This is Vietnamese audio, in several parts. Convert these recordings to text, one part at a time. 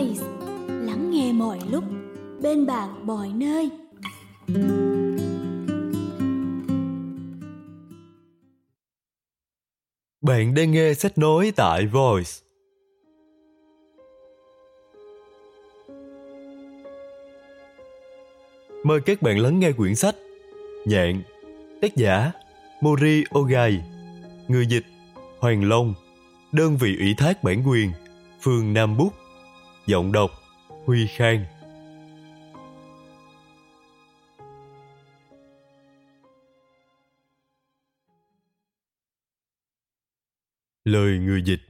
Voice Lắng nghe mọi lúc. Bên bạn mọi nơi. Bạn đang nghe sách nói tại Voice. Mời các bạn lắng nghe quyển sách Nhạn, Tác giả Mori Ogai, Người dịch Hoàng Long, Đơn vị ủy thác bản quyền, phường Nam Bút Giọng đọc Huy Khang. Lời người dịch.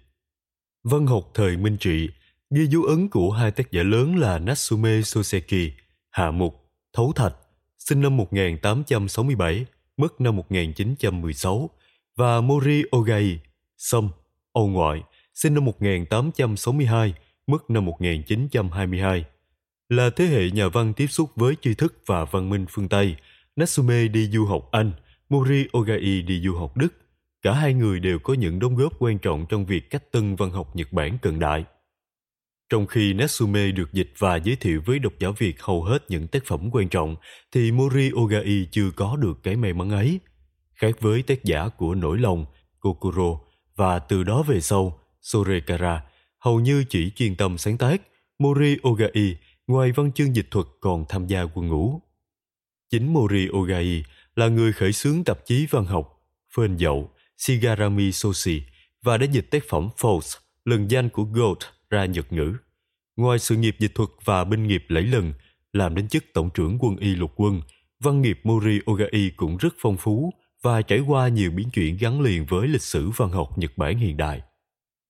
Văn học thời Minh Trị ghi dấu ấn của hai tác giả lớn là Natsume Soseki, Hạ Mục, Thấu Thạch, sinh năm 1867, mất năm 1916, và Mori Ogai, Sâm, Âu Ngoại, sinh năm 1862, mất năm 1922. Là thế hệ nhà văn tiếp xúc với tri thức và văn minh phương Tây, Natsume đi du học Anh, Mori Ogai đi du học Đức. Cả hai người đều có những đóng góp quan trọng trong việc cách tân văn học Nhật Bản cận đại. Trong khi Natsume được dịch và giới thiệu với độc giả Việt hầu hết những tác phẩm quan trọng, thì Mori Ogai chưa có được cái may mắn ấy. Khác với tác giả của Nỗi lòng, Kokoro, và từ đó về sau, Sorekara, hầu như chỉ chuyên tâm sáng tác, Mori Ogai ngoài văn chương dịch thuật còn tham gia quân ngũ. Chính Mori Ogai là người khởi xướng tạp chí văn học Phên Dậu, Shigarami Soshi và đã dịch tác phẩm False, lần danh của Gold ra Nhật ngữ. Ngoài sự nghiệp dịch thuật và binh nghiệp lẫy lừng, làm đến chức tổng trưởng quân y lục quân, văn nghiệp Mori Ogai cũng rất phong phú và trải qua nhiều biến chuyển gắn liền với lịch sử văn học Nhật Bản hiện đại.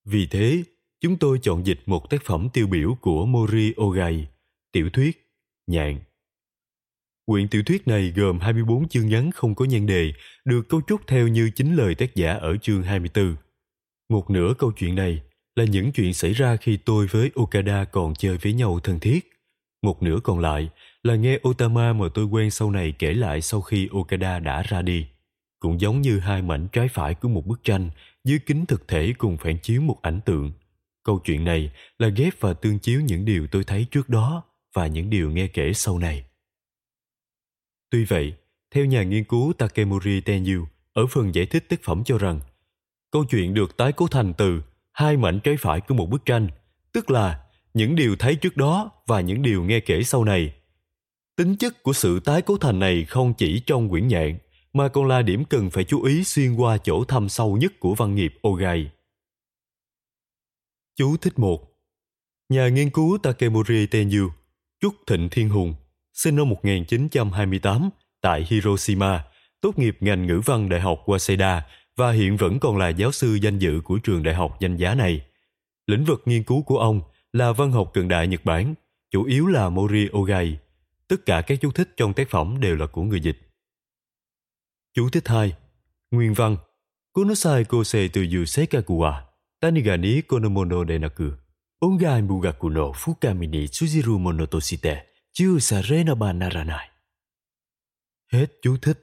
Vì thế, chúng tôi chọn dịch một tác phẩm tiêu biểu của Mori Ogai, tiểu thuyết Nhạn. Quyển tiểu thuyết này gồm 24 chương ngắn không có nhan đề, được cấu trúc theo như chính lời tác giả ở chương 24. Một nửa câu chuyện này là những chuyện xảy ra khi tôi với Okada còn chơi với nhau thân thiết. Một nửa còn lại là nghe Otama mà tôi quen sau này kể lại sau khi Okada đã ra đi. Cũng giống như hai mảnh trái phải của một bức tranh dưới kính thực thể cùng phản chiếu một ảnh tượng. Câu chuyện này là ghép và tương chiếu những điều tôi thấy trước đó và những điều nghe kể sau này. Tuy vậy, theo nhà nghiên cứu Takemori Tenyu ở phần giải thích tác phẩm cho rằng câu chuyện được tái cấu thành từ hai mảnh trái phải của một bức tranh, tức là những điều thấy trước đó và những điều nghe kể sau này. Tính chất của sự tái cấu thành này không chỉ trong quyển nhạn, mà còn là điểm cần phải chú ý xuyên qua chỗ thâm sâu nhất của văn nghiệp Ogai. Chú thích một Nhà nghiên cứu Takemori Tenyu, Trúc Thịnh Thiên Hùng, sinh năm 1928 tại Hiroshima, tốt nghiệp ngành ngữ văn Đại học Waseda và hiện vẫn còn là giáo sư danh dự của trường đại học danh giá này. Lĩnh vực nghiên cứu của ông là văn học cận đại Nhật Bản, chủ yếu là Mori Ogai. Tất cả các chú thích trong tác phẩm đều là của người dịch. Chú thích 2. Nguyên văn Kunosai kose từ Yusekaku wa Taniga ni konomono de naku Ongai mugaku no fukami ni tsujiru mono toshite Chiu sarena naranai Hết chú thích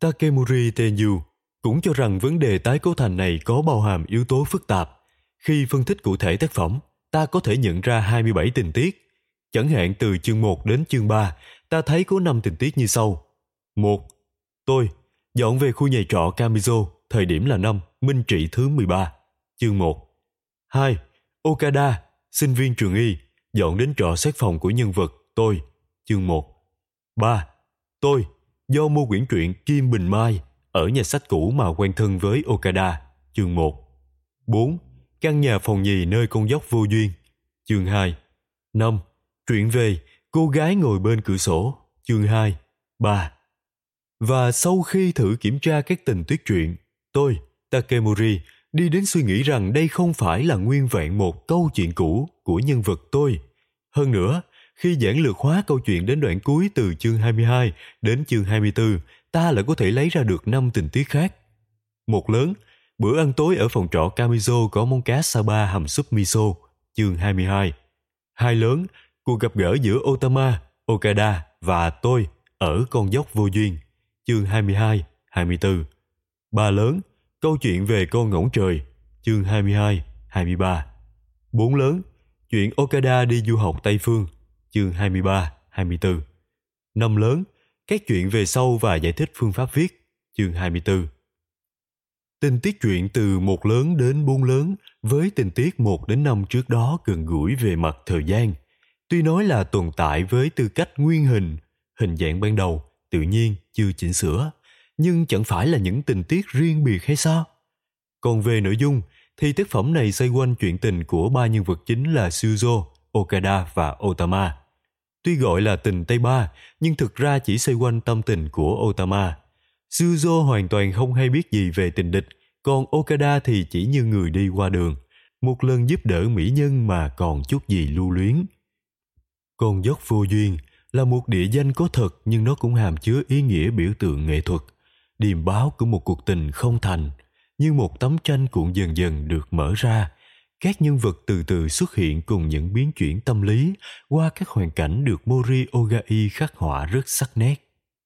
Takemuri Tenyu cũng cho rằng vấn đề tái cấu thành này có bao hàm yếu tố phức tạp. Khi phân tích cụ thể tác phẩm, ta có thể nhận ra 27 tình tiết. Chẳng hạn từ chương 1 đến chương 3, ta thấy có 5 tình tiết như sau. 1. Tôi, dọn về khu nhà trọ Kamizo, thời điểm là năm Minh Trị thứ 13, chương 1. 2. Okada, sinh viên trường y, dọn đến trọ xét phòng của nhân vật tôi, chương 1. 3. Tôi, do mua quyển truyện Kim Bình Mai ở nhà sách cũ mà quen thân với Okada, chương 1. 4. Căn nhà phòng nhì nơi con dốc vô duyên, chương 2. 5. Chuyện về cô gái ngồi bên cửa sổ, chương 2. 3. Và sau khi thử kiểm tra các tình tiết truyện, tôi, Takemuri, đi đến suy nghĩ rằng đây không phải là nguyên vẹn một câu chuyện cũ của nhân vật tôi. Hơn nữa, khi giảng lược hóa câu chuyện đến đoạn cuối từ chương 22 đến chương 24, ta lại có thể lấy ra được năm tình tiết khác. Một lớn, bữa ăn tối ở phòng trọ Kamizo có món cá Saba hầm súp miso, chương 22. Hai lớn, cuộc gặp gỡ giữa Otama, Okada và tôi ở con dốc vô duyên, chương 22, 24. Ba lớn, câu chuyện về con ngỗng trời, chương 22, 23. Bốn lớn, chuyện Okada đi du học Tây Phương, chương 23, 24. Năm lớn, các chuyện về sau và giải thích phương pháp viết, chương 24. Tình tiết chuyện từ một lớn đến bốn lớn với tình tiết một đến năm trước đó gần gũi về mặt thời gian. Tuy nói là tồn tại với tư cách nguyên hình, hình dạng ban đầu, tự nhiên, chưa chỉnh sửa, nhưng chẳng phải là những tình tiết riêng biệt hay sao? Còn về nội dung, thì tác phẩm này xoay quanh chuyện tình của ba nhân vật chính là Suzo, Okada và Otama. Tuy gọi là tình Tây Ba, nhưng thực ra chỉ xoay quanh tâm tình của Otama. Suzo hoàn toàn không hay biết gì về tình địch, còn Okada thì chỉ như người đi qua đường, một lần giúp đỡ mỹ nhân mà còn chút gì lưu luyến. Còn dốc vô duyên là một địa danh có thật nhưng nó cũng hàm chứa ý nghĩa biểu tượng nghệ thuật, điềm báo của một cuộc tình không thành, như một tấm tranh cuộn dần dần được mở ra các nhân vật từ từ xuất hiện cùng những biến chuyển tâm lý qua các hoàn cảnh được Mori Ogai khắc họa rất sắc nét.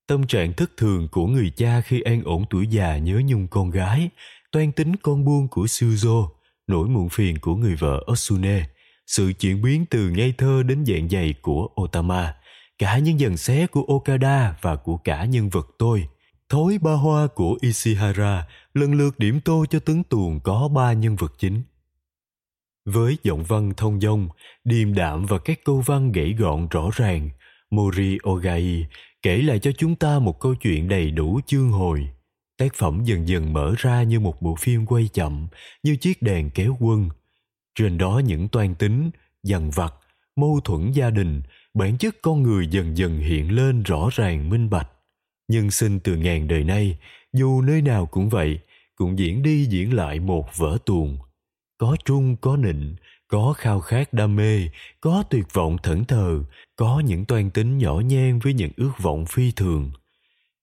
Tâm trạng thất thường của người cha khi an ổn tuổi già nhớ nhung con gái, toan tính con buông của Suzo, nỗi muộn phiền của người vợ Osune, sự chuyển biến từ ngây thơ đến dạng dày của Otama, cả những dần xé của Okada và của cả nhân vật tôi. Thối ba hoa của Ishihara lần lượt điểm tô cho tướng tuồng có ba nhân vật chính. Với giọng văn thông dong, điềm đạm và các câu văn gãy gọn rõ ràng, Mori Ogai kể lại cho chúng ta một câu chuyện đầy đủ chương hồi. Tác phẩm dần dần mở ra như một bộ phim quay chậm, như chiếc đèn kéo quân. Trên đó những toan tính, dằn vặt, mâu thuẫn gia đình, bản chất con người dần dần hiện lên rõ ràng minh bạch. Nhân sinh từ ngàn đời nay, dù nơi nào cũng vậy, cũng diễn đi diễn lại một vở tuồng. Có trung có nịnh có khao khát đam mê có tuyệt vọng thẫn thờ có những toan tính nhỏ nhen với những ước vọng phi thường.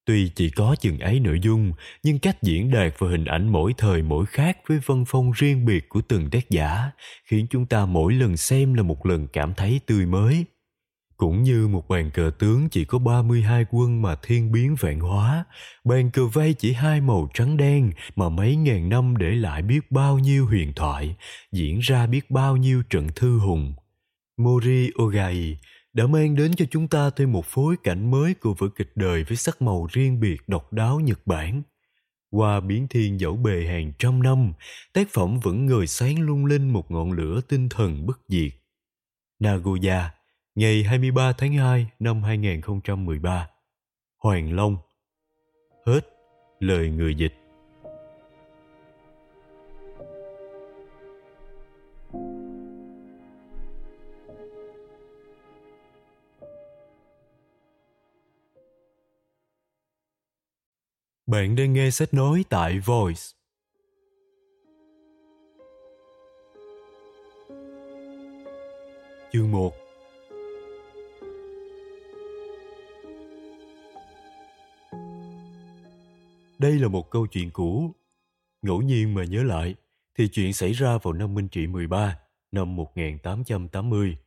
Tuy chỉ có chừng ấy nội dung nhưng cách diễn đạt và hình ảnh mỗi thời mỗi khác với vân phong riêng biệt của từng tác giả khiến chúng ta mỗi lần xem là một lần cảm thấy tươi mới cũng như một bàn cờ tướng chỉ có 32 quân mà thiên biến vạn hóa, bàn cờ vây chỉ hai màu trắng đen mà mấy ngàn năm để lại biết bao nhiêu huyền thoại, diễn ra biết bao nhiêu trận thư hùng. Mori Ogai đã mang đến cho chúng ta thêm một phối cảnh mới của vở kịch đời với sắc màu riêng biệt độc đáo Nhật Bản. Qua biến thiên dẫu bề hàng trăm năm, tác phẩm vẫn ngời sáng lung linh một ngọn lửa tinh thần bất diệt. Nagoya ngày 23 tháng 2 năm 2013. Hoàng Long Hết lời người dịch Bạn đang nghe sách nói tại Voice. Chương 1 Đây là một câu chuyện cũ. Ngẫu nhiên mà nhớ lại, thì chuyện xảy ra vào năm Minh Trị 13, năm 1880.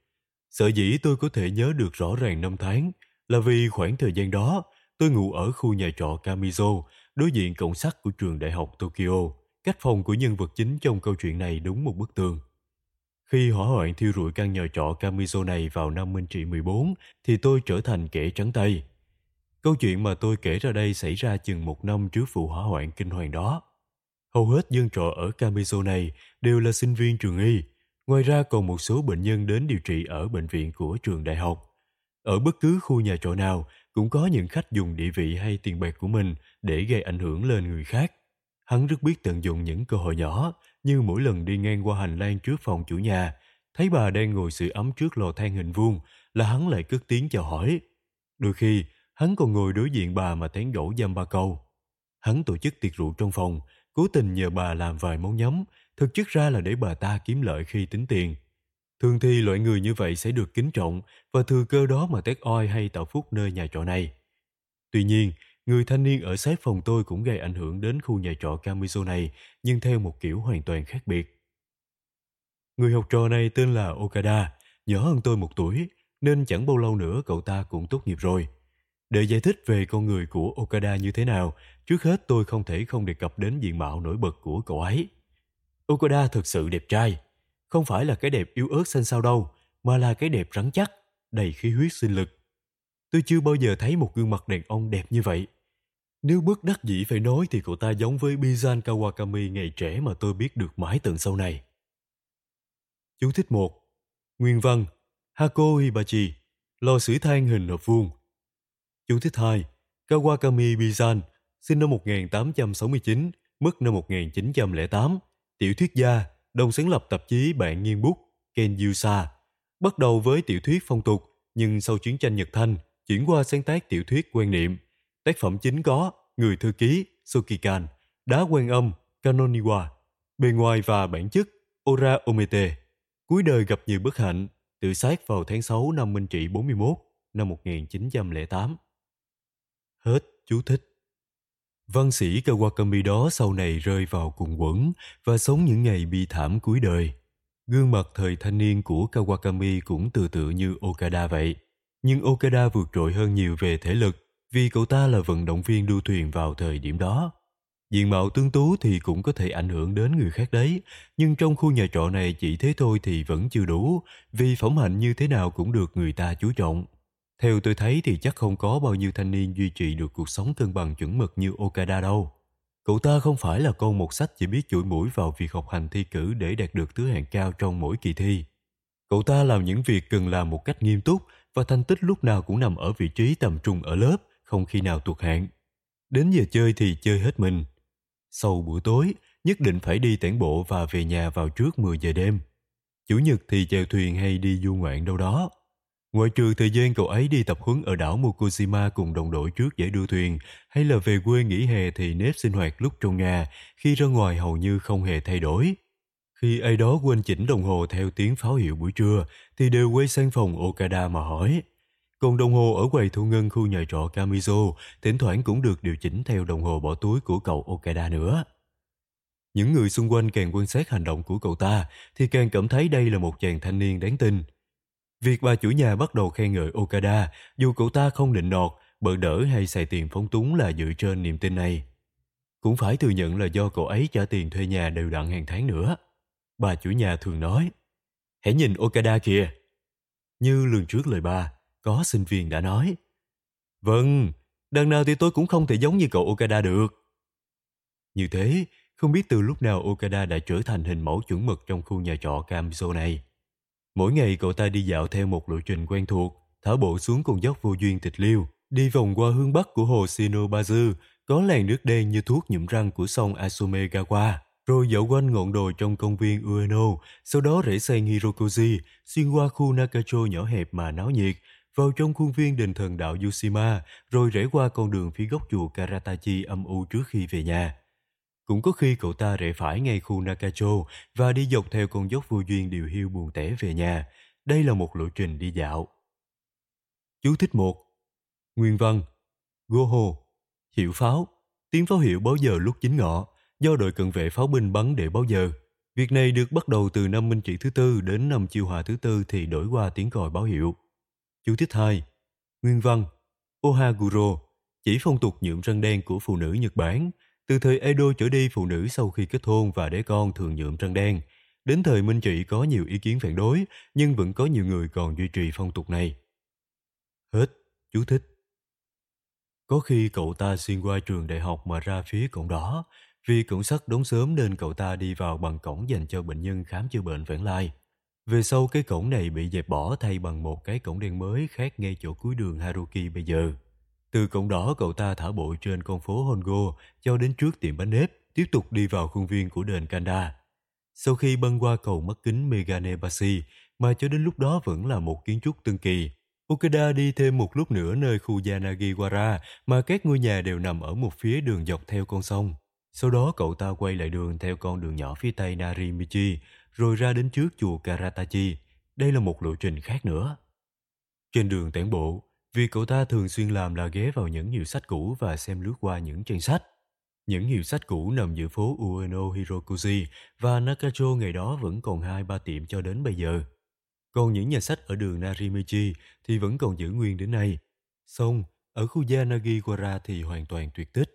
Sở dĩ tôi có thể nhớ được rõ ràng năm tháng là vì khoảng thời gian đó tôi ngủ ở khu nhà trọ Kamizo, đối diện cổng sắt của trường đại học Tokyo. Cách phòng của nhân vật chính trong câu chuyện này đúng một bức tường. Khi hỏa hoạn thiêu rụi căn nhà trọ Kamizo này vào năm Minh Trị 14, thì tôi trở thành kẻ trắng tay. Câu chuyện mà tôi kể ra đây xảy ra chừng một năm trước vụ hỏa hoạn kinh hoàng đó. Hầu hết dân trọ ở Camiso này đều là sinh viên trường y. Ngoài ra còn một số bệnh nhân đến điều trị ở bệnh viện của trường đại học. Ở bất cứ khu nhà trọ nào cũng có những khách dùng địa vị hay tiền bạc của mình để gây ảnh hưởng lên người khác. Hắn rất biết tận dụng những cơ hội nhỏ như mỗi lần đi ngang qua hành lang trước phòng chủ nhà, thấy bà đang ngồi sưởi ấm trước lò than hình vuông là hắn lại cất tiếng chào hỏi. Đôi khi hắn còn ngồi đối diện bà mà tán gỗ dăm ba câu. Hắn tổ chức tiệc rượu trong phòng, cố tình nhờ bà làm vài món nhắm, thực chất ra là để bà ta kiếm lợi khi tính tiền. Thường thì loại người như vậy sẽ được kính trọng và thừa cơ đó mà tét oi hay tạo phúc nơi nhà trọ này. Tuy nhiên, người thanh niên ở sát phòng tôi cũng gây ảnh hưởng đến khu nhà trọ Camiso này, nhưng theo một kiểu hoàn toàn khác biệt. Người học trò này tên là Okada, nhỏ hơn tôi một tuổi, nên chẳng bao lâu nữa cậu ta cũng tốt nghiệp rồi. Để giải thích về con người của Okada như thế nào, trước hết tôi không thể không đề cập đến diện mạo nổi bật của cậu ấy. Okada thực sự đẹp trai. không phải là cái đẹp yếu ớt xanh sao đâu, mà là cái đẹp rắn chắc, đầy khí huyết sinh lực. Tôi chưa bao giờ thấy một gương mặt đàn ông đẹp như vậy. Nếu bất đắc dĩ phải nói thì cậu ta giống với Bizan Kawakami ngày trẻ mà tôi biết được mãi tận sau này. Chú thích 1 Nguyên văn Hako Hibachi Lò sưởi than hình hộp vuông Chú thích 2 Kawakami Bizan sinh năm 1869, mất năm 1908, tiểu thuyết gia, đồng sáng lập tạp chí Bạn Nghiên Bút, Ken Yusa. Bắt đầu với tiểu thuyết phong tục, nhưng sau chiến tranh Nhật Thanh, chuyển qua sáng tác tiểu thuyết quan niệm. Tác phẩm chính có Người thư ký, Sokikan, Đá quan âm, Kanoniwa, bề ngoài và bản chất, Ora Omete. Cuối đời gặp nhiều bất hạnh, tự sát vào tháng 6 năm Minh Trị 41, năm 1908. Hết chú thích. Văn sĩ Kawakami đó sau này rơi vào cùng quẩn và sống những ngày bi thảm cuối đời. Gương mặt thời thanh niên của Kawakami cũng tự tự như Okada vậy. Nhưng Okada vượt trội hơn nhiều về thể lực vì cậu ta là vận động viên đua thuyền vào thời điểm đó. Diện mạo tương tú thì cũng có thể ảnh hưởng đến người khác đấy, nhưng trong khu nhà trọ này chỉ thế thôi thì vẫn chưa đủ, vì phẩm hạnh như thế nào cũng được người ta chú trọng. Theo tôi thấy thì chắc không có bao nhiêu thanh niên duy trì được cuộc sống cân bằng chuẩn mực như Okada đâu. Cậu ta không phải là con một sách chỉ biết chuỗi mũi vào việc học hành thi cử để đạt được thứ hạng cao trong mỗi kỳ thi. Cậu ta làm những việc cần làm một cách nghiêm túc và thành tích lúc nào cũng nằm ở vị trí tầm trung ở lớp, không khi nào tuột hạng. Đến giờ chơi thì chơi hết mình. Sau buổi tối, nhất định phải đi tản bộ và về nhà vào trước 10 giờ đêm. Chủ nhật thì chèo thuyền hay đi du ngoạn đâu đó. Ngoại trừ thời gian cậu ấy đi tập huấn ở đảo Mokushima cùng đồng đội trước giải đua thuyền, hay là về quê nghỉ hè thì nếp sinh hoạt lúc trong nhà, khi ra ngoài hầu như không hề thay đổi. Khi ai đó quên chỉnh đồng hồ theo tiếng pháo hiệu buổi trưa, thì đều quay sang phòng Okada mà hỏi. Còn đồng hồ ở quầy thu ngân khu nhà trọ Kamizo thỉnh thoảng cũng được điều chỉnh theo đồng hồ bỏ túi của cậu Okada nữa. Những người xung quanh càng quan sát hành động của cậu ta thì càng cảm thấy đây là một chàng thanh niên đáng tin. Việc bà chủ nhà bắt đầu khen ngợi Okada dù cậu ta không định nọt, bợ đỡ hay xài tiền phóng túng là dựa trên niềm tin này. Cũng phải thừa nhận là do cậu ấy trả tiền thuê nhà đều đặn hàng tháng nữa. Bà chủ nhà thường nói, hãy nhìn Okada kìa. Như lần trước lời bà, có sinh viên đã nói, Vâng, đằng nào thì tôi cũng không thể giống như cậu Okada được. Như thế, không biết từ lúc nào Okada đã trở thành hình mẫu chuẩn mực trong khu nhà trọ Kamzo này. Mỗi ngày cậu ta đi dạo theo một lộ trình quen thuộc, thả bộ xuống con dốc vô duyên tịch liêu, đi vòng qua hướng bắc của hồ Shinobazu, có làn nước đen như thuốc nhuộm răng của sông Asumegawa, rồi dạo quanh ngọn đồi trong công viên Ueno, sau đó rẽ sang Hirokoji, xuyên qua khu Nakacho nhỏ hẹp mà náo nhiệt, vào trong khuôn viên đền thần đạo Yushima, rồi rẽ qua con đường phía góc chùa Karatachi âm u trước khi về nhà. Cũng có khi cậu ta rẽ phải ngay khu Nakacho và đi dọc theo con dốc vô duyên điều hiu buồn tẻ về nhà. Đây là một lộ trình đi dạo. Chú thích một, Nguyên văn Goho Hiệu pháo Tiếng pháo hiệu báo giờ lúc chính ngọ do đội cận vệ pháo binh bắn để báo giờ. Việc này được bắt đầu từ năm Minh Trị thứ tư đến năm Chiêu Hòa thứ tư thì đổi qua tiếng còi báo hiệu. Chú thích 2 Nguyên văn Ohaguro chỉ phong tục nhuộm răng đen của phụ nữ Nhật Bản từ thời Edo trở đi phụ nữ sau khi kết hôn và đẻ con thường nhuộm răng đen. Đến thời Minh Trị có nhiều ý kiến phản đối, nhưng vẫn có nhiều người còn duy trì phong tục này. Hết, chú thích. Có khi cậu ta xuyên qua trường đại học mà ra phía cổng đó, vì cổng sắt đóng sớm nên cậu ta đi vào bằng cổng dành cho bệnh nhân khám chữa bệnh vãng lai. Về sau cái cổng này bị dẹp bỏ thay bằng một cái cổng đen mới khác ngay chỗ cuối đường Haruki bây giờ. Từ cổng đó cậu ta thả bộ trên con phố Hongo cho đến trước tiệm bánh nếp, tiếp tục đi vào khuôn viên của đền Kanda. Sau khi băng qua cầu mắt kính Meganebashi, mà cho đến lúc đó vẫn là một kiến trúc tương kỳ, Okada đi thêm một lúc nữa nơi khu Yanagiwara mà các ngôi nhà đều nằm ở một phía đường dọc theo con sông. Sau đó cậu ta quay lại đường theo con đường nhỏ phía tây Narimichi, rồi ra đến trước chùa Karatachi. Đây là một lộ trình khác nữa. Trên đường tản bộ, Việc cậu ta thường xuyên làm là ghé vào những hiệu sách cũ và xem lướt qua những trang sách. Những hiệu sách cũ nằm giữa phố Ueno Hirokuji và Nakacho ngày đó vẫn còn hai ba tiệm cho đến bây giờ. Còn những nhà sách ở đường Narimichi thì vẫn còn giữ nguyên đến nay. Xong, ở khu Yanagiwara thì hoàn toàn tuyệt tích.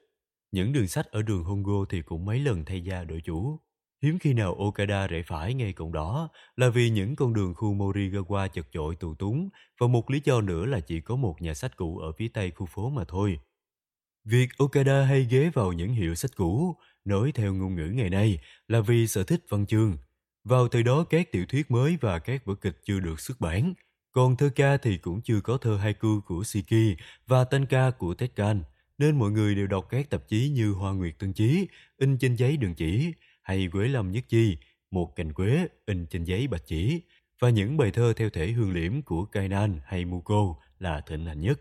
Những đường sách ở đường Hongo thì cũng mấy lần thay gia đổi chủ. Hiếm khi nào Okada rẽ phải ngay cổng đó là vì những con đường khu Morigawa chật chội tù túng và một lý do nữa là chỉ có một nhà sách cũ ở phía tây khu phố mà thôi. Việc Okada hay ghé vào những hiệu sách cũ, nói theo ngôn ngữ ngày nay là vì sở thích văn chương. Vào thời đó các tiểu thuyết mới và các vở kịch chưa được xuất bản, còn thơ ca thì cũng chưa có thơ haiku của Shiki và Tenka của Tekkan, nên mọi người đều đọc các tạp chí như Hoa Nguyệt Tân Chí, in trên giấy đường chỉ, hay Quế Lâm Nhất Chi, một cành quế in trên giấy bạch chỉ, và những bài thơ theo thể hương liễm của Kainan hay Muko là thịnh hành nhất.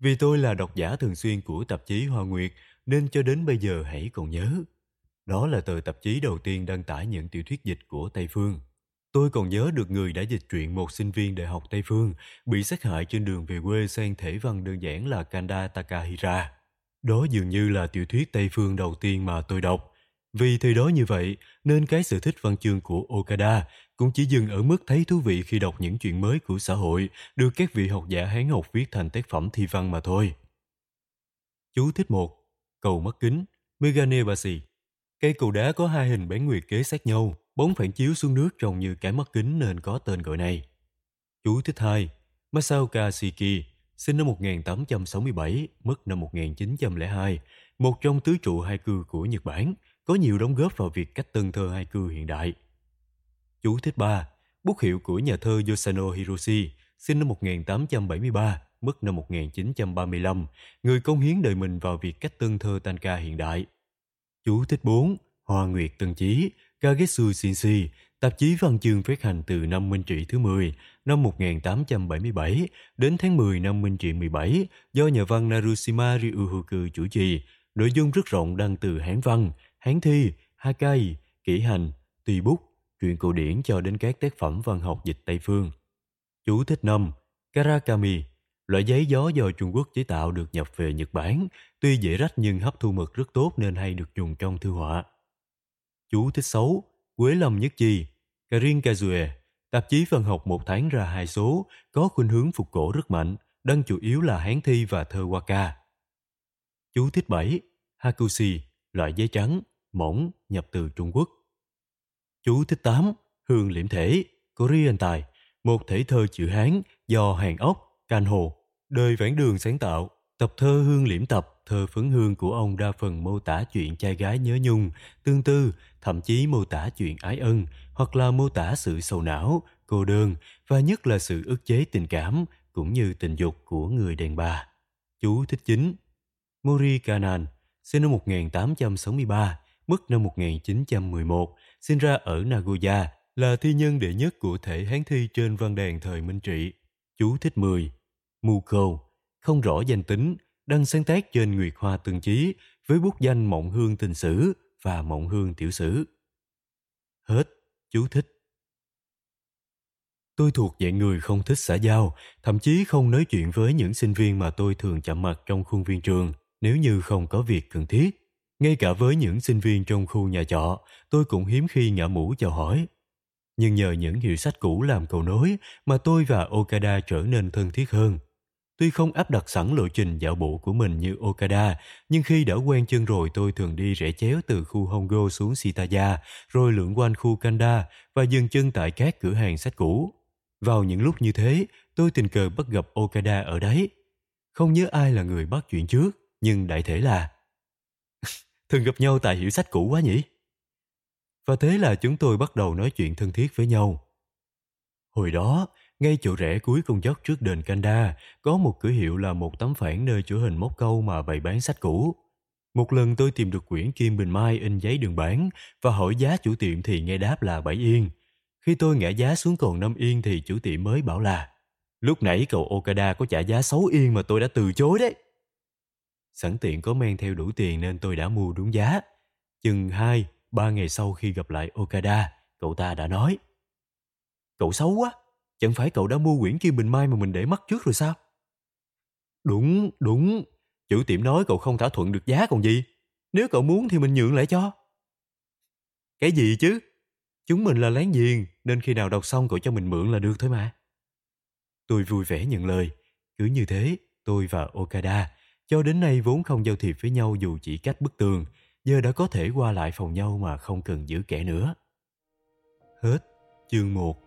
Vì tôi là độc giả thường xuyên của tạp chí Hoa Nguyệt nên cho đến bây giờ hãy còn nhớ. Đó là tờ tạp chí đầu tiên đăng tải những tiểu thuyết dịch của Tây Phương. Tôi còn nhớ được người đã dịch truyện một sinh viên đại học Tây Phương bị sát hại trên đường về quê sang thể văn đơn giản là Kanda Takahira. Đó dường như là tiểu thuyết Tây Phương đầu tiên mà tôi đọc. Vì thời đó như vậy, nên cái sở thích văn chương của Okada cũng chỉ dừng ở mức thấy thú vị khi đọc những chuyện mới của xã hội được các vị học giả Hán học viết thành tác phẩm thi văn mà thôi. Chú thích một Cầu mắt kính Meganebashi Cây cầu đá có hai hình bán nguyệt kế sát nhau, bóng phản chiếu xuống nước trông như cái mắt kính nên có tên gọi này. Chú thích hai Masaoka Shiki sinh năm 1867, mất năm 1902, một trong tứ trụ hai cư của Nhật Bản, có nhiều đóng góp vào việc cách tân thơ hai cư hiện đại. Chú thích 3. Bút hiệu của nhà thơ Yoshino Hiroshi, sinh năm 1873, mất năm 1935, người công hiến đời mình vào việc cách tân thơ tanka hiện đại. Chú thích 4. Hoa Nguyệt Tân Chí, Kagetsu Shinshi, tạp chí văn chương phát hành từ năm Minh Trị thứ 10, năm 1877 đến tháng 10 năm Minh Trị 17 do nhà văn Narushima Ryuhoku chủ trì. Nội dung rất rộng đăng từ Hán văn, Hán thi, Hakai, kỹ hành, tùy bút, truyện cổ điển cho đến các tác phẩm văn học dịch Tây phương. Chú thích năm Karakami, loại giấy gió do Trung Quốc chế tạo được nhập về Nhật Bản, tuy dễ rách nhưng hấp thu mực rất tốt nên hay được dùng trong thư họa. Chú thích xấu Quế Lâm Nhất Chi, Karin Kazue, tạp chí văn học một tháng ra hai số, có khuynh hướng phục cổ rất mạnh, đăng chủ yếu là Hán thi và thơ Waka. Chú thích 7. Hakushi, loại giấy trắng, mỏng, nhập từ Trung Quốc. Chú thích 8. Hương liễm thể, Korean tài, một thể thơ chữ Hán do Hàn Ốc, Can Hồ, đời vãn đường sáng tạo. Tập thơ Hương Liễm Tập, thơ phấn hương của ông đa phần mô tả chuyện trai gái nhớ nhung, tương tư, thậm chí mô tả chuyện ái ân, hoặc là mô tả sự sầu não, cô đơn và nhất là sự ức chế tình cảm cũng như tình dục của người đàn bà. Chú thích chính Mori Kanan, sinh năm 1863, mất năm 1911, sinh ra ở Nagoya, là thi nhân đệ nhất của thể Hán thi trên văn đàn thời Minh Trị. Chú thích 10. Muko, không rõ danh tính, đăng sáng tác trên Nguyệt Hoa Tương Chí với bút danh Mộng Hương Tình Sử và Mộng Hương Tiểu Sử. Hết, chú thích. Tôi thuộc dạng người không thích xã giao, thậm chí không nói chuyện với những sinh viên mà tôi thường chạm mặt trong khuôn viên trường nếu như không có việc cần thiết. Ngay cả với những sinh viên trong khu nhà trọ, tôi cũng hiếm khi ngã mũ chào hỏi. Nhưng nhờ những hiệu sách cũ làm cầu nối mà tôi và Okada trở nên thân thiết hơn. Tuy không áp đặt sẵn lộ trình dạo bộ của mình như Okada, nhưng khi đã quen chân rồi tôi thường đi rẽ chéo từ khu Hongo xuống Shitaya, rồi lượn quanh khu Kanda và dừng chân tại các cửa hàng sách cũ. Vào những lúc như thế, tôi tình cờ bắt gặp Okada ở đấy. Không nhớ ai là người bắt chuyện trước, nhưng đại thể là thường gặp nhau tại hiệu sách cũ quá nhỉ? Và thế là chúng tôi bắt đầu nói chuyện thân thiết với nhau. Hồi đó, ngay chỗ rẽ cuối con dốc trước đền Kanda, có một cửa hiệu là một tấm phản nơi chỗ hình móc câu mà bày bán sách cũ. Một lần tôi tìm được quyển Kim Bình Mai in giấy đường bán và hỏi giá chủ tiệm thì nghe đáp là 7 yên. Khi tôi ngã giá xuống còn 5 yên thì chủ tiệm mới bảo là Lúc nãy cậu Okada có trả giá 6 yên mà tôi đã từ chối đấy. Sẵn tiện có mang theo đủ tiền nên tôi đã mua đúng giá. Chừng 2, 3 ngày sau khi gặp lại Okada, cậu ta đã nói Cậu xấu quá, chẳng phải cậu đã mua quyển Kim Bình Mai mà mình để mắt trước rồi sao? Đúng, đúng, chủ tiệm nói cậu không thỏa thuận được giá còn gì. Nếu cậu muốn thì mình nhượng lại cho. Cái gì chứ? Chúng mình là láng giềng nên khi nào đọc xong cậu cho mình mượn là được thôi mà. Tôi vui vẻ nhận lời. Cứ như thế, tôi và Okada cho đến nay vốn không giao thiệp với nhau dù chỉ cách bức tường, giờ đã có thể qua lại phòng nhau mà không cần giữ kẻ nữa. Hết chương 1